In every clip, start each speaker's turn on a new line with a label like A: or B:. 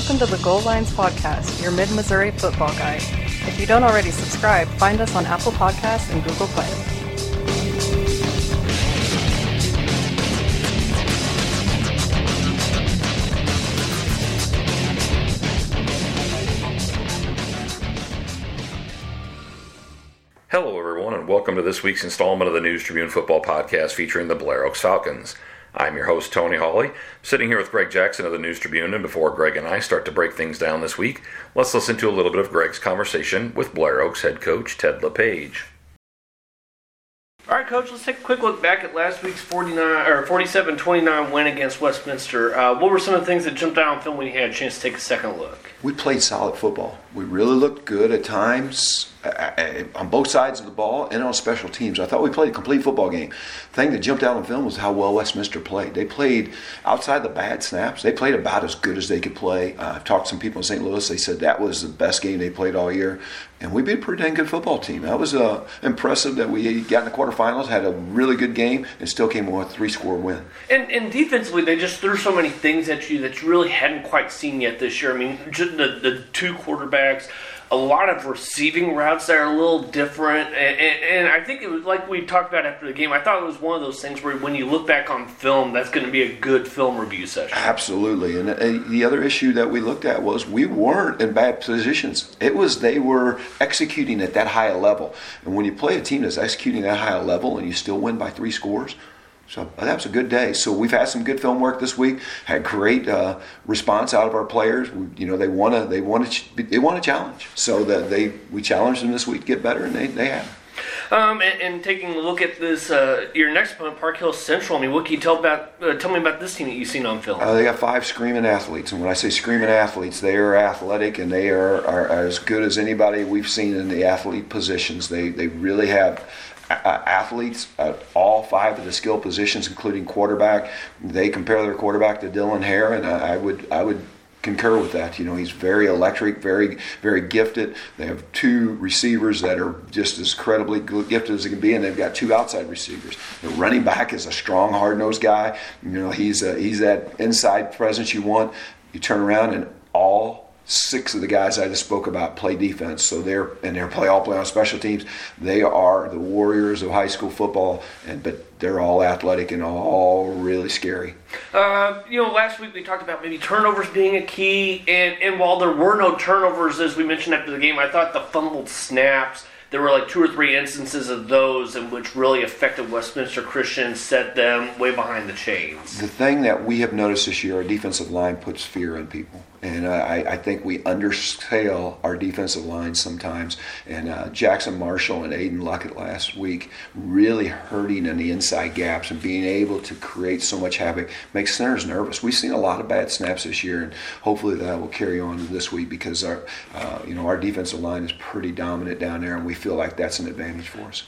A: welcome to the Goal Lines Podcast, your mid Missouri football guide. If you don't already subscribe, find us on Apple Podcasts and Google Play.
B: Hello, everyone, and welcome to this week's installment of the News Tribune Football Podcast featuring the Blair Oaks Falcons. I'm your host, Tony Hawley, sitting here with Greg Jackson of the News Tribune. And before Greg and I start to break things down this week, let's listen to a little bit of Greg's conversation with Blair Oaks head coach Ted LePage.
C: All right, coach. Let's take a quick look back at last week's 49 or 47-29 win against Westminster. Uh, what were some of the things that jumped out on film when you had a chance to take a second look?
D: We played solid football. We really looked good at times on both sides of the ball and on special teams. I thought we played a complete football game. The thing that jumped out on film was how well Westminster played. They played outside the bad snaps. They played about as good as they could play. Uh, I've talked to some people in St. Louis. They said that was the best game they played all year, and we beat a pretty dang good football team. That was uh, impressive that we got in the quarterfinals, had a really good game, and still came with a three-score win.
C: And, and defensively, they just threw so many things at you that you really hadn't quite seen yet this year. I mean, the, the two quarterbacks, a lot of receiving routes that are a little different. And, and, and, I think it was like we talked about after the game. I thought it was one of those things where when you look back on film, that's going to be a good film review session.
D: Absolutely. And, and the other issue that we looked at was we weren't in bad positions. It was they were executing at that high a level. And when you play a team that's executing at that high a level and you still win by three scores, so that was a good day. So we've had some good film work this week. Had great uh, response out of our players. We, you know, they want to they want to they want a challenge. So that they we challenged them this week to get better, and they they have.
C: Um, and, and, taking a look at this, uh, your next opponent, Park Hills Central. I mean, what can you tell about? Uh, tell me about this team that you've seen on film.
D: Uh, they got five screaming athletes, and when I say screaming athletes, they are athletic and they are, are, are as good as anybody we've seen in the athlete positions. They they really have uh, athletes at all five of the skill positions, including quarterback. They compare their quarterback to Dylan Hare, and I, I would I would concur with that. You know, he's very electric, very very gifted. They have two receivers that are just as credibly gifted as they can be, and they've got two outside receivers. The running back is a strong, hard nosed guy. You know, he's a, he's that inside presence you want. You turn around and all six of the guys I just spoke about play defense. So they're and they're play all play on special teams. They are the warriors of high school football, and but they're all athletic and all really scary.
C: Uh, you know, last week we talked about maybe turnovers being a key, and and while there were no turnovers as we mentioned after the game, I thought the fumbled snaps there were like two or three instances of those in which really affected Westminster Christian, set them way behind the chains.
D: The thing that we have noticed this year, our defensive line puts fear in people. And I, I think we underscale our defensive line sometimes. And uh, Jackson Marshall and Aiden Luckett last week really hurting in the inside gaps and being able to create so much havoc makes centers nervous. We've seen a lot of bad snaps this year, and hopefully that will carry on this week because our, uh, you know, our defensive line is pretty dominant down there, and we feel like that's an advantage for us.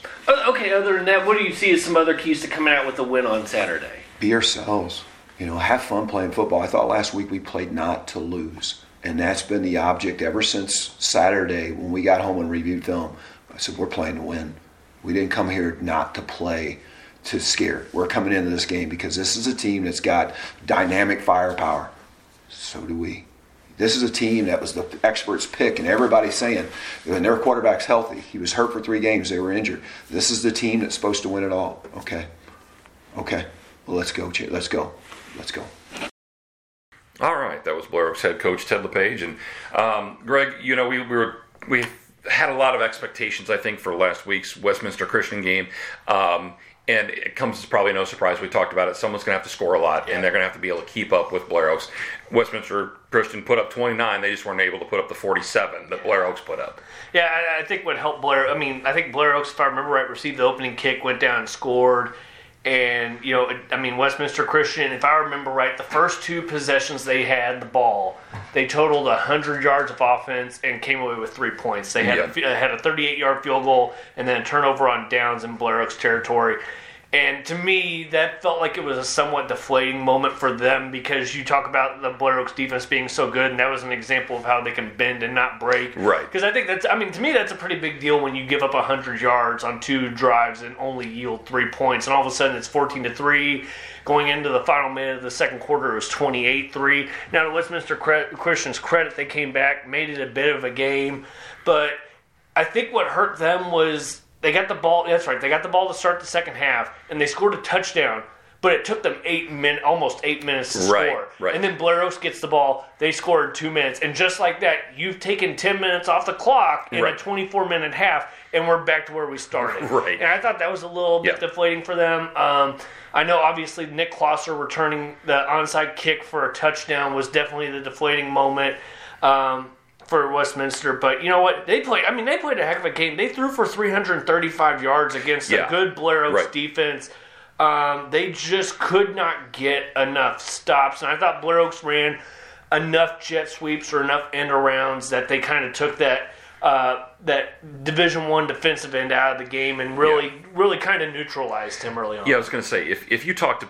C: Okay, other than that, what do you see as some other keys to coming out with the win on Saturday?
D: Be ourselves you know, have fun playing football. I thought last week we played not to lose. And that's been the object ever since Saturday when we got home and reviewed film. I said, we're playing to win. We didn't come here not to play to scare. We're coming into this game because this is a team that's got dynamic firepower. So do we. This is a team that was the experts' pick, and everybody's saying when their quarterback's healthy, he was hurt for three games, they were injured. This is the team that's supposed to win it all. Okay. Okay. Well, let's go. Let's go. Let's go.
B: All right, that was Blair Oaks head coach Ted LePage, and um, Greg. You know, we, we were we had a lot of expectations, I think, for last week's Westminster Christian game. Um, and it comes as probably no surprise. We talked about it. Someone's going to have to score a lot, and they're going to have to be able to keep up with Blair Oaks. Westminster Christian put up 29. They just weren't able to put up the 47 that Blair Oaks put up.
C: Yeah, I, I think what helped Blair. I mean, I think Blair Oaks, if I remember right, received the opening kick, went down and scored. And, you know, I mean, Westminster Christian, if I remember right, the first two possessions they had the ball, they totaled 100 yards of offense and came away with three points. They had, a, had a 38 yard field goal and then a turnover on downs in Blair Oaks territory. And to me, that felt like it was a somewhat deflating moment for them because you talk about the Blair Oaks defense being so good, and that was an example of how they can bend and not break.
B: Right.
C: Because I think that's, I mean, to me, that's a pretty big deal when you give up 100 yards on two drives and only yield three points. And all of a sudden it's 14 to 3. Going into the final minute of the second quarter, it was 28 3. Now, to Westminster Christian's credit, they came back, made it a bit of a game. But I think what hurt them was they got the ball. That's right. They got the ball to start the second half, and they scored a touchdown. But it took them eight min, almost eight minutes to
B: Right,
C: score.
B: right.
C: And then Blair Oaks gets the ball. They scored in two minutes, and just like that, you've taken ten minutes off the clock in
B: Right.
C: a twenty-four minute half, and we're back to where we started.
B: Right.
C: And I thought that was a little bit
B: Yeah.
C: deflating for them. Um, I know, obviously, Nick Klosser returning the onside kick for a touchdown was definitely the deflating moment. Um, for Westminster, but you know what? They played. I mean, they played a heck of a game. They threw for 335 yards against
B: Yeah.
C: a good Blair Oaks
B: Right.
C: defense. Um, they just could not get enough stops, and I thought Blair Oaks ran enough jet sweeps or enough end arounds that they kind of took that uh, that Division One defensive end out of the game and really, really kind of neutralized him early on.
B: Yeah, I was going to say if if you talk to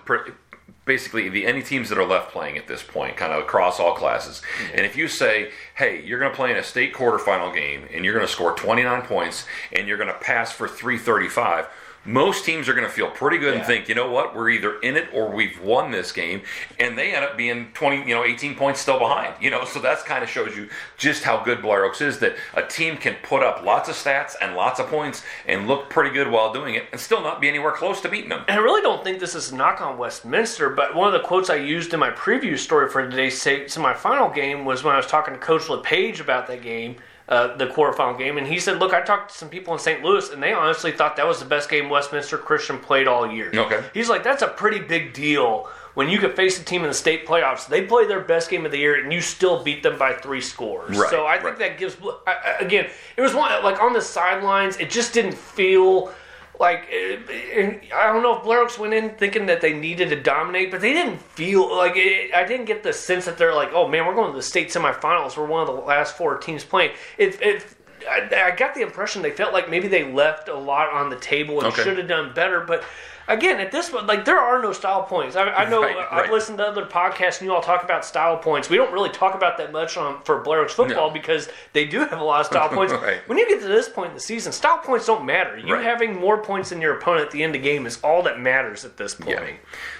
B: basically the any teams that are left playing at this point, kind of across all classes, mm-hmm. and if you say, hey, you're going to play in a state quarterfinal game and you're going to score 29 points and you're going to pass for 335. Most teams are going to feel pretty good and think, you know what, we're either in it or we've won this game, and they end up being 20, you know, 18 points still behind. You know, so that's kind of shows you just how good Blair Oaks is that a team can put up lots of stats and lots of points and look pretty good while doing it and still not be anywhere close to beating them.
C: And I really don't think this is a knock on Westminster, but one of the quotes I used in my preview story for today's se- semifinal game was when I was talking to Coach LePage about that game, uh, the quarterfinal game, and he said, "Look, I talked to some people in St. Louis, and they honestly thought that was the best game Westminster Christian played all year."
B: Okay.
C: He's like, "That's a pretty big deal." When you could face a team in the state playoffs, they play their best game of the year, and you still beat them by three scores.
B: Right,
C: so I think
B: right.
C: that gives. I- I- Again, it was one like on the sidelines. It just didn't feel like eh, eh, eh, I don't know if Blair Oaks went in thinking that they needed to dominate, but they didn't feel like it, I didn't get the sense that they're like, oh man, we're going to the state semifinals. We're one of the last four teams playing. It, it I, I got the impression they felt like maybe they left a lot on the table and
B: Okay.
C: should have done better, but. Again, at this point, like there are no style points. I, I know
B: Right,
C: I've
B: right.
C: listened to other podcasts, and you all talk about style points. We don't really talk about that much on for Blair Oaks football
B: No.
C: because they do have a lot of style points.
B: Right.
C: When you get to this point in the season, style points don't matter. You having more points than your opponent at the end of the game is all that matters at this point.
B: Yeah.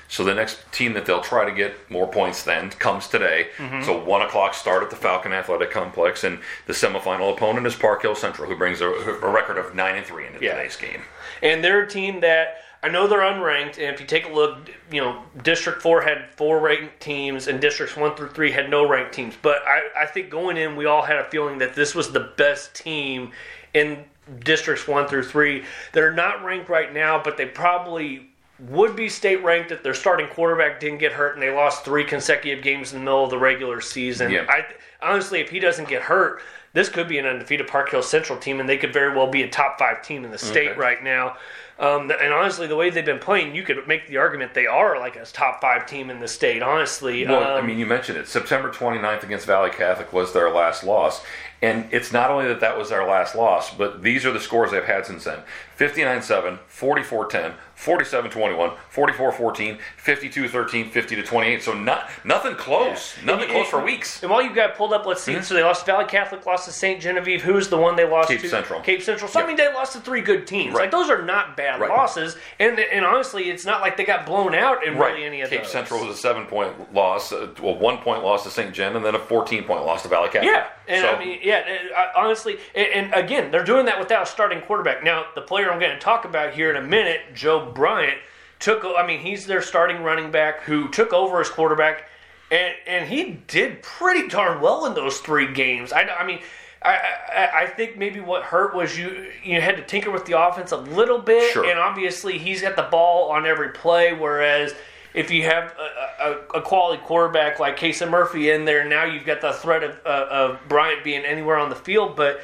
B: So the next team that they'll try to get more points than comes today. Mm-hmm. So one o'clock start at the Falcon Athletic Complex, and the semifinal opponent is Park Hills Central, who brings a, a record of nine and three into
C: Yeah.
B: today's game.
C: And they're a team that I know they're unranked, and if you take a look, you know, District 4 had four ranked teams, and Districts 1 through 3 had no ranked teams. But I, I think going in, we all had a feeling that this was the best team in Districts 1 through 3. They're not ranked right now, but they probably would be state ranked if their starting quarterback didn't get hurt and they lost three consecutive games in the middle of the regular season. I honestly, if he doesn't get hurt, this could be an undefeated Park Hills Central team, and they could very well be a top five team in the state
B: Okay.
C: right now. Um, and honestly, the way they've been playing, you could make the argument they are like a top five team in the state. Honestly,
B: Well, I
C: Um,
B: mean, you mentioned it. September 29th against Valle Catholic was their last loss. And it's not only that that was their last loss, but these are the scores they've had since then 59 7, 44 10, 47 21, 44 14, 52 13, 50 to 28. So not, nothing close. Nothing
C: And-
B: close for weeks.
C: And while you've got pulled up, let's see. So they lost Valle Catholic, lost to St. Genevieve. Who's the one they lost to
B: Cape
C: to?
B: Central.
C: Cape Central. So
B: Yeah.
C: I mean, they lost to three good teams.
B: Right.
C: Like those are not bad
B: Right.
C: losses. And and honestly, it's not like they got blown out in
B: Right.
C: really any of
B: Cape
C: those.
B: Central was a seven point loss, uh, well, one point loss to St. Jen, and then a 14 point loss to Valle Catholic.
C: Yeah, and
B: So-
C: I mean, yeah, uh, honestly, and, and again, they're doing that without a starting quarterback. Now, the player I'm going to talk about here in a minute, Joe Bryant, took. I mean, he's their starting running back who took over as quarterback, and and he did pretty darn well in those three games. I, I mean. I, I, I think maybe what hurt was you you had to tinker with the offense a little bit,
B: Sure.
C: and obviously he's got the ball on every play. Whereas if you have a, a, a quality quarterback like Casey Murphy in there, now you've got the threat of, uh, of Bryant being anywhere on the field. But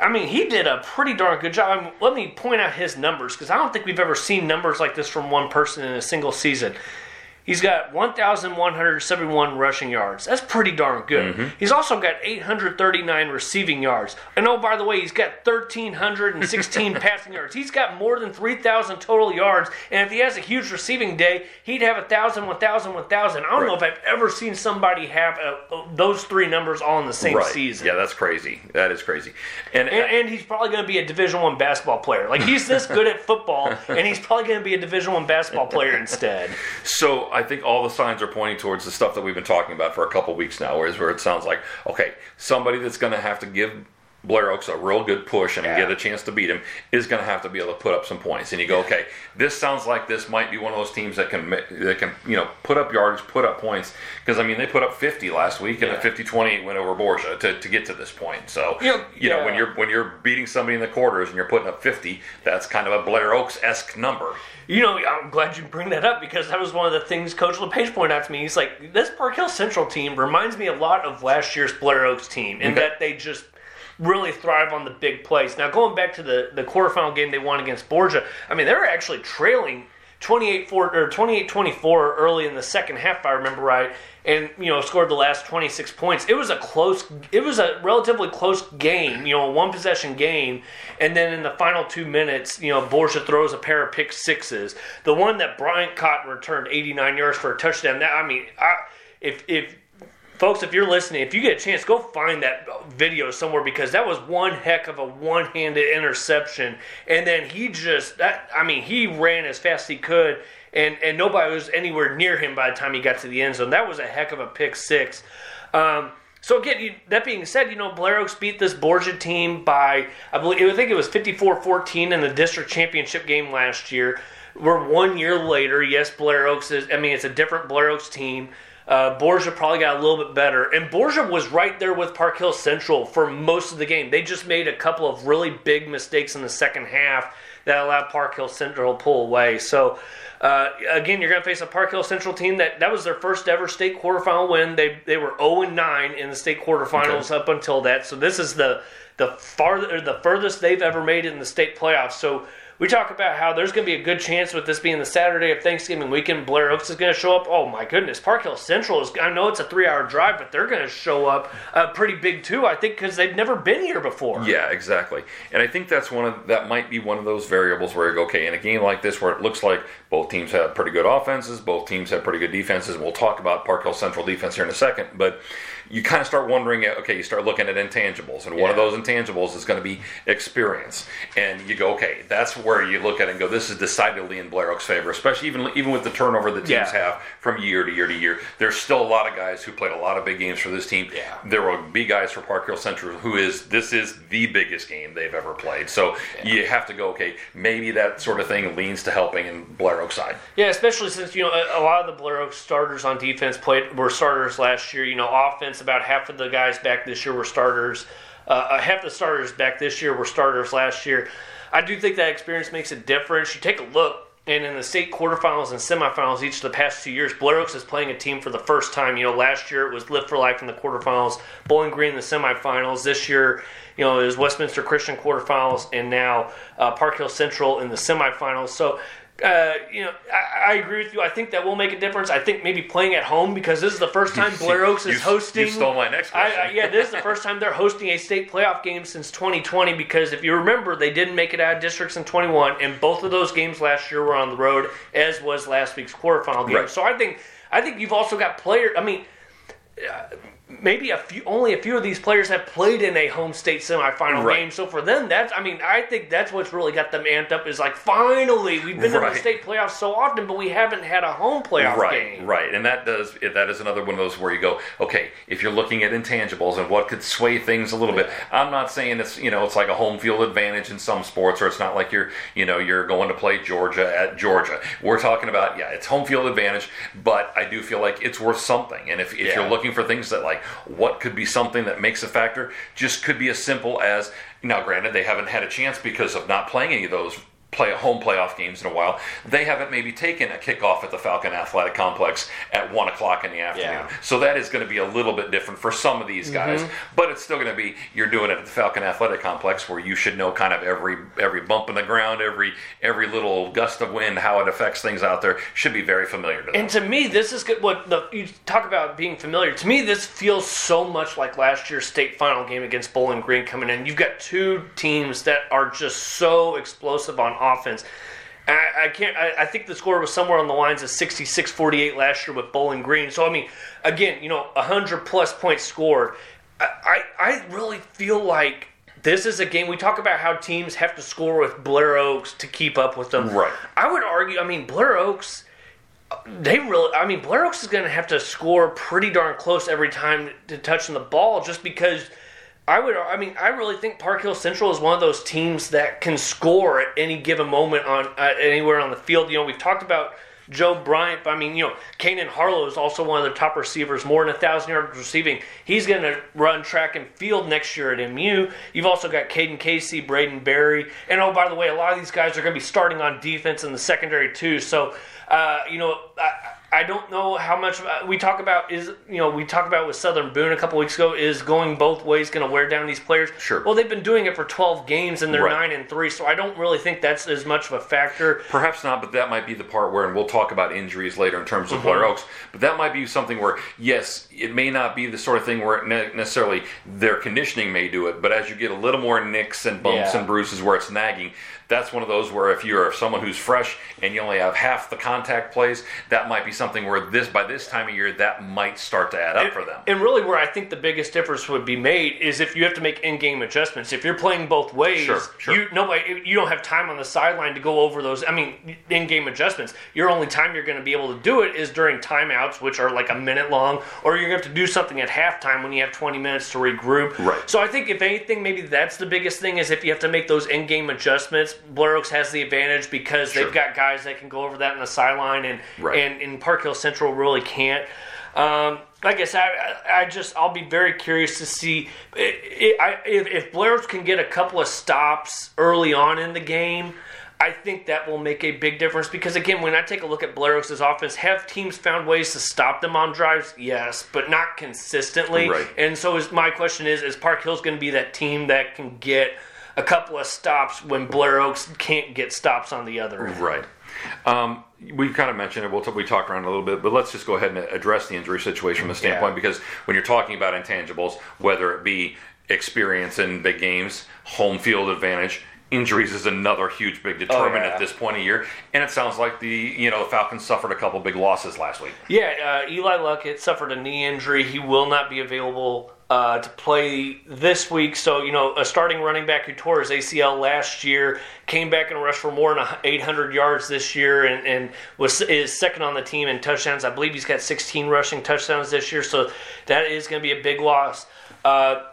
C: I mean, he did a pretty darn good job. I mean, let me point out his numbers because I don't think we've ever seen numbers like this from one person in a single season. He's got 1,171 rushing yards. That's pretty darn good.
B: Mm-hmm.
C: He's also got 839 receiving yards. And oh, by the way, he's got 1,316 passing yards. He's got more than 3,000 total yards. And if he has a huge receiving day, he'd have 1,000, 1,000, 1,000. I don't know if I've ever seen somebody have uh, those three numbers all in the same
B: right.
C: season.
B: Yeah, that's crazy. That is crazy. And,
C: And, and he's probably going to be a Division One basketball player. Like he's this good at football, and he's probably going to be a Division One basketball player instead.
B: So I think all the signs are pointing towards the stuff that we've been talking about for a couple weeks now, is where it sounds like okay, somebody that's going to have to give Blair Oaks a real good push and
C: Yeah.
B: get a chance to beat him is going to have to be able to put up some points. And you go, okay, this sounds like this might be one of those teams that can that can you know put up yardage, put up points. Because I mean, they put up 50 last week and
C: Yeah.
B: a 50-28 win over Borgia to, to get to this point. So you know
C: yeah.
B: when you're when you're beating somebody in the quarters and you're putting up 50, that's kind of a Blair Oaks esque number.
C: You know, I'm glad you bring that up because that was one of the things Coach LePage pointed out to me. He's like, this Park Hills Central team reminds me a lot of last year's Blair Oaks team in
B: Okay.
C: that they just really thrive on the big plays. Now, going back to the, the quarterfinal game they won against Borgia, I mean, they were actually trailing 28 4, or 28 24 early in the second half, if I remember right, and, you know, scored the last 26 points. It was a close, it was a relatively close game, you know, a one possession game. And then in the final two minutes, you know, Borgia throws a pair of pick sixes. The one that Bryant Cotton returned 89 yards for a touchdown. That, I mean, I, if, if, folks, if you're listening, if you get a chance, go find that video somewhere because that was one heck of a one-handed interception. And then he just, that, I mean, he ran as fast as he could, and and nobody was anywhere near him by the time he got to the end zone. That was a heck of a pick six. Um, so again, you, that being said, you know Blair Oaks beat this Borgia team by I believe I think it was 54-14 in the district championship game last year. We're one year later. Yes, Blair Oaks is. I mean, it's a different Blair Oaks team. Uh, Borgia probably got a little bit better, and Borgia was right there with Park Hills Central for most of the game. They just made a couple of really big mistakes in the second half that allowed Park Hills Central to pull away. So, uh, again, you're going to face a Park Hills Central team that that was their first ever state quarterfinal win. They they were 0 and 9 in the state quarterfinals up until that. So this is the the farther the furthest they've ever made in the state playoffs. So we talk about how there's going to be a good chance with this being the Saturday of Thanksgiving weekend. Blair Oaks is going to show up. Oh my goodness, Park Hills Central is. I know it's a three-hour drive, but they're going to show up uh, pretty big too. I think because they've never been here before.
B: Yeah, exactly. And I think that's one of that might be one of those variables where you go, okay, in a game like this where it looks like both teams have pretty good offenses, both teams have pretty good defenses. and We'll talk about Park Hills Central defense here in a second, but you kind of start wondering, okay, you start looking at intangibles, and one of those intangibles is going to be experience. And you go, okay, that's where you look at it and go, this is decidedly in Blair Oaks' favor, especially even even with the turnover the teams
C: Yeah.
B: have from year to year to year. There's still a lot of guys who played a lot of big games for this team.
C: Yeah.
B: There will be guys for Park Hills Central who is this is the biggest game they've ever played. So you have to go, okay, maybe that sort of thing leans to helping in Blair Oaks side.
C: Yeah, especially since you know a, a lot of the Blair Oak starters on defense played were starters last year. You know, offense about half of the guys back this year were starters. Uh, half the starters back this year were starters last year. I do think that experience makes a difference. You take a look, and in the state quarterfinals and semifinals each of the past two years, Blair Oaks is playing a team for the first time. You know, last year it was Lift for Life in the quarterfinals, Bowling Green in the semifinals. This year, you know, it was Westminster Christian quarterfinals, and now uh, Park Hills Central in the semifinals. So uh, you know, I, I agree with you. I think that will make a difference. I think maybe playing at home because this is the first time Blair Oaks is
B: You-
C: hosting.
B: you stole my next question.
C: I, yeah, this is the first time they're hosting a state playoff game since 2020 because if you remember, they didn't make it out of districts in 21, and both of those games last year were on the road, as was last week's quarterfinal game.
B: Right.
C: So I think I think you've also got players. I mean. uh, Maybe a few, only a few of these players have played in a home state semifinal
B: Right.
C: game. So for them, that's, I mean, I think that's what's really got them amped up. Is like finally we've been in the state playoffs so often, but we haven't had a home playoff
B: right,
C: game.
B: right, and that does that is another one of those where you go, okay, if you're looking at intangibles and what could sway things a little bit, I'm not saying it's you know it's like a home field advantage in some sports, or it's not like you're you know you're going to play Georgia at Georgia. We're talking about yeah, it's home field advantage, but I do feel like it's worth something. And if, if
C: Yeah.
B: you're looking for things that like what could be something that makes a factor, just could be as simple as now. Granted, they haven't had a chance because of not playing any of those play home playoff games in a while. They haven't maybe taken a kickoff at the Falcon Athletic Complex at one o'clock in the afternoon.
C: Yeah.
B: So that is going to be a little bit different for some of these guys, mm-hmm. but it's still going to be you're doing it at the Falcon Athletic Complex where you should know kind of every every bump in the ground, every every little gust of wind, how it affects things out there should be very familiar to them.
C: And to me, this is good. What the, you talk about being familiar. To me, this feels so much like last year's state final game against Bowling Green coming in. You've got two teams that are just so explosive on offense. I, I can't. I, I think the score was somewhere on the lines of 66-48 last year with Bowling Green. So I mean, again, you know, hundred plus points scored. I, I, I really feel like. This is a game we talk about how teams have to score with Blair Oaks to keep up with them.
B: Right.
C: I would argue. I mean, Blair Oaks they really i mean blair oaks is going to have to score pretty darn close every time to touching the ball just because i would i mean i really think park hills central is one of those teams that can score at any given moment on uh, anywhere on the field you know we've talked about Joe Bryant, I mean, you know, Kanan Harlow is also one of the top receivers, more than a thousand yards receiving. He's going to run track and field next year at MU. You've also got Caden Casey, Braden Berry, and oh, by the way, a lot of these guys are going to be starting on defense in the secondary too. So, uh, you know, I don't know how much uh, we talk about is you know we talked about with Southern Boone a couple weeks ago is going both ways going to wear down these players.
B: Sure.
C: Well, they've been doing it for 12 games and they're
B: Right.
C: nine and three, so I don't really think that's as much of a factor.
B: Perhaps not, but that might be the part where, and we'll talk about injuries later in terms of Blair Oaks, but that might be something where, yes, it may not be the sort of thing where ne- necessarily their conditioning may do it, but as you get a little more nicks and bumps
C: Yeah.
B: and bruises where it's nagging, that's one of those where if you're someone who's fresh and you only have half the contact plays, that might be something where this by this time of year that might start to add up for them.
C: And really, where I think the biggest difference would be made is if you have to make in-game adjustments. If you're playing both ways,
B: Sure, sure.
C: you nobody you don't have time on the sideline to go over those. I mean, in-game adjustments. Your only time you're going to be able to do it is during timeouts, which are like a minute long, or you're going to have to do something at halftime when you have 20 minutes to regroup.
B: Right.
C: So I think if anything, maybe that's the biggest thing is if you have to make those in-game adjustments. Blair Oaks has the advantage because
B: Sure.
C: they've got guys that can go over that in the sideline, and
B: Right.
C: and in Park Hills Central really can't. Um, like I said, I, I just I'll be very curious to see if, if Blair Oaks can get a couple of stops early on in the game. I think that will make a big difference because again, when I take a look at Blair Oaks' offense, have teams found ways to stop them on drives? Yes, but not consistently.
B: Right.
C: And so is my question is: Is Park Hill's going to be that team that can get a couple of stops when Blair Oaks can't get stops on the other end?
B: Right. Um, we kind of mentioned it. We'll t- we talked around a little bit, but let's just go ahead and address the injury situation from the standpoint because when you're talking about intangibles, whether it be experience in big games, home field advantage, injuries is another huge big determinant
C: yeah.
B: at this point of year. And it sounds like the you know the Falcons suffered a couple big losses last week.
C: Yeah, uh, Eli Luckett suffered a knee injury. He will not be available uh, to play this week. So, you know, a starting running back who tore his ACL last year came back and rushed for more than 800 yards this year and, and was is second on the team in touchdowns. I believe he's got 16 rushing touchdowns this year. So that is going to be a big loss. Uh,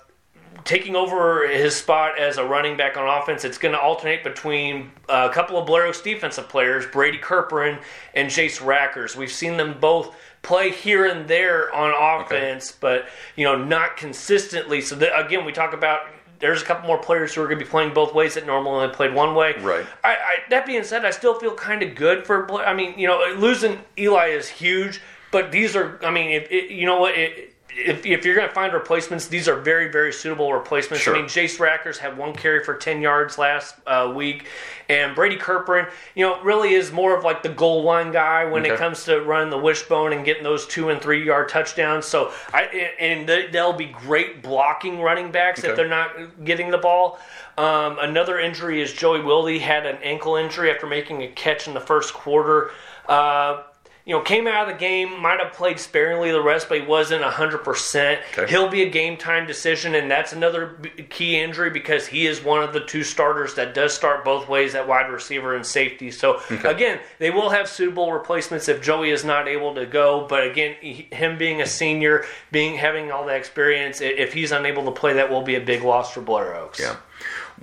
C: taking over his spot as a running back on offense, it's going to alternate between a couple of Blair Oaks defensive players, Brady Kerperin and Jace Rackers. We've seen them both play here and there on offense, but you know not consistently. So that, again, we talk about. There's a couple more players who are going to be playing both ways that normally only played one way.
B: Right.
C: I, I, that being said, I still feel kind of good for. I mean, you know, losing Eli is huge, but these are. I mean, if, it, you know what. It, if, if you're going to find replacements, these are very, very suitable replacements.
B: Sure.
C: I mean, Jace Rackers had one carry for 10 yards last uh, week. And Brady Kerperin, you know, really is more of like the goal line guy when
B: Okay.
C: it comes to running the wishbone and getting those two and three yard touchdowns. So, I and they- they'll be great blocking running backs
B: Okay.
C: if they're not getting the ball. Um, another injury is Joey Wilde had an ankle injury after making a catch in the first quarter. Uh, you know, came out of the game, might have played sparingly the rest, but he wasn't 100%.
B: Okay.
C: He'll be a game time decision, and that's another b- key injury because he is one of the two starters that does start both ways at wide receiver and safety. So, again, they will have suitable replacements if Joey is not able to go, but again, he, him being a senior, being having all that experience, if he's unable to play, that will be a big loss for Blair Oaks.
B: Yeah.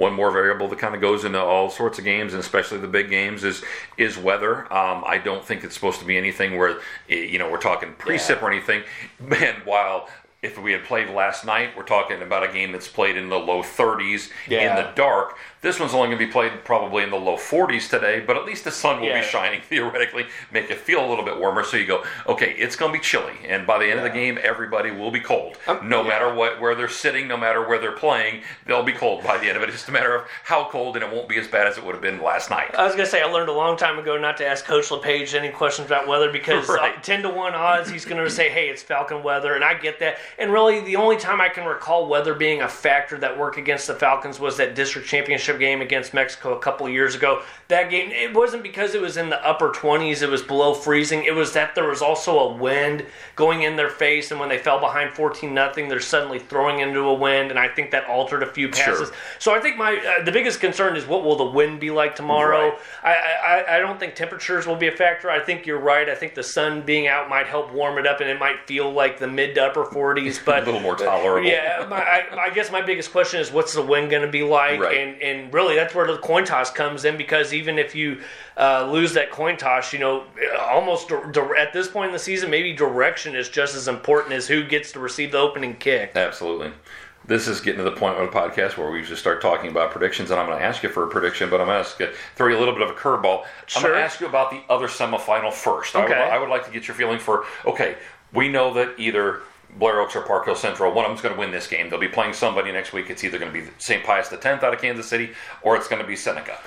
B: One more variable that kind of goes into all sorts of games, and especially the big games, is is weather. Um, I don't think it's supposed to be anything where eh, you know we're talking precip or anything. Man, while if we had played last night, we're talking about a game that's played in the low 30s in the dark. This one's only going to be played probably in the low 40s today, but at least the sun will
E: Yeah.
B: be shining theoretically, make it feel a little bit warmer. So you go, okay, it's going to be chilly, and by the end of the game, everybody will be cold. no
E: yeah.
B: matter what, where they're sitting, no matter where they're playing, they'll be cold by the end of it. It's just a matter of how cold, and it won't be as bad as it would have been last night.
E: Uh,
C: I was gonna say I learned a long time ago not to ask Coach LePage any questions about weather because
B: Right.
C: uh, ten to one odds he's gonna say, "Hey, it's Falcon weather," and I get that. And really, the only time I can recall weather being a factor that worked against the Falcons was that district championship game against Mexico a couple of years ago. That game, it wasn't because it was in the upper twenties; it was below freezing. It was that there was also a wind going in their face, and when they fell behind fourteen nothing, they're suddenly throwing into a wind, and I think that altered a few passes.
B: Sure.
C: So I think my uh, the biggest concern is what will the wind be like tomorrow.
B: Right.
C: I, I I don't think temperatures will be a factor. I think you're right. I think the sun being out might help warm it up, and it might feel like the mid to upper 40s. But
B: a little more tolerable.
C: yeah, my, I, I guess my biggest question is what's the wind going to be like,
B: Right.
C: and and really that's where the coin toss comes in because even if you uh, lose that coin toss, you know, almost dir- dir- at this point in the season, maybe direction is just as important as who gets to receive the opening kick.
B: Absolutely. This is getting to the point of the podcast where we just start talking about predictions, and I'm going to ask you for a prediction, but I'm going to ask you, throw you a little bit of a curveball. Sure. I'm going to ask you about the other semifinal first. I, would,
C: Okay.
B: I would like to get your feeling for okay, we know that either Blair Oaks or Park Hills Central, one of them's going to win this game. They'll be playing somebody next week. It's either going to be St. Pius X out of Kansas City or it's going to be Seneca.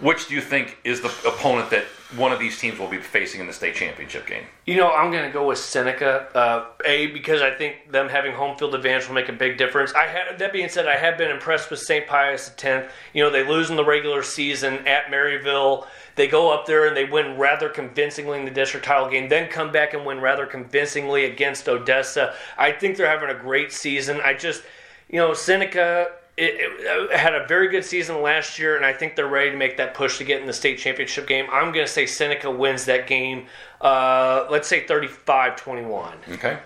B: Which do you think is the opponent that one of these teams will be facing in the state championship game?
C: You know, I'm going to go with Seneca. Uh, a because I think them having home field advantage will make a big difference. I that being said, I have been impressed with St. Pius X. You know, they lose in the regular season at Maryville. They go up there and they win rather convincingly in the district title game, then come back and win rather convincingly against Odessa. I think they're having a great season. I just, you know, Seneca it, it, had a very good season last year, and I think they're ready to make that push to get in the state championship game. I'm going to say Seneca wins that game, uh, let's say 35 21.
B: Okay.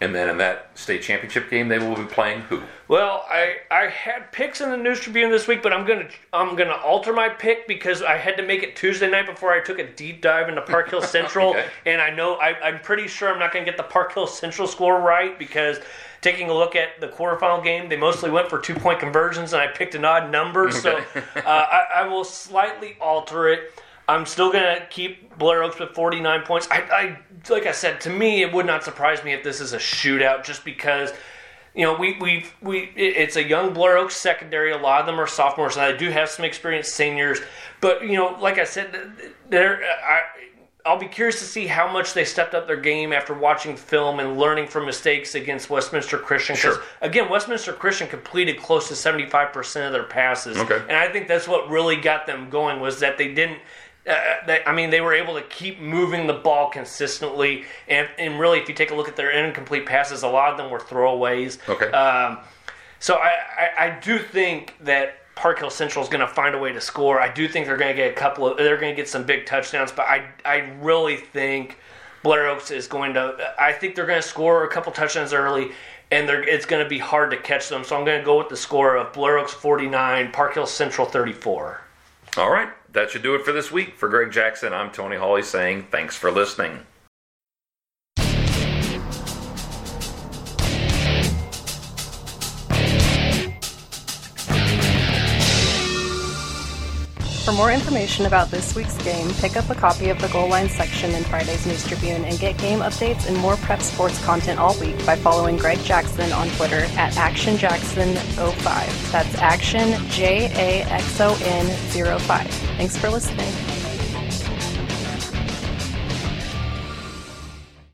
B: And then in that state championship game, they will be playing who?
C: Well, I, I had picks in the News Tribune this week, but I'm gonna I'm gonna alter my pick because I had to make it Tuesday night before I took a deep dive into Park Hill Central,
B: Okay.
C: and I know I, I'm pretty sure I'm not gonna get the Park Hills Central score right because taking a look at the quarterfinal game, they mostly went for two point conversions, and I picked an odd number, so uh, I, I will slightly alter it. I'm still gonna keep Blair Oaks with 49 points. I, I like I said, to me, it would not surprise me if this is a shootout, just because you know, we we we it's a young Blair Oaks secondary. A lot of them are sophomores, and I do have some experienced seniors. But you know, like I said, they're I. I'll be curious to see how much they stepped up their game after watching film and learning from mistakes against Westminster Christian. Because
B: Sure.
C: again, Westminster Christian completed close to seventy-five percent of their passes,
B: Okay.
C: and I think that's what really got them going was that they didn't. Uh, they, I mean, they were able to keep moving the ball consistently, and, and really, if you take a look at their incomplete passes, a lot of them were throwaways.
B: Okay.
C: Um, so I, I, I do think that Park Hills Central is going to find a way to score. I do think they're going to get a couple of, they're going to get some big touchdowns, but I, I really think Blair Oaks is going to, I think they're going to score a couple touchdowns early, and it's going to be hard to catch them. So I'm going to go with the score of Blair Oaks 49, Park Hills Central 34.
B: All right, that should do it for this week. For Greg Jackson, I'm Tony Hawley saying thanks for listening.
A: For more information about this week's game, pick up a copy of the Goal Line section in Friday's News Tribune and get game updates and more prep sports content all week by following Greg Jackson on Twitter at ActionJaxon05. That's Action J A X O N 05. Thanks for listening.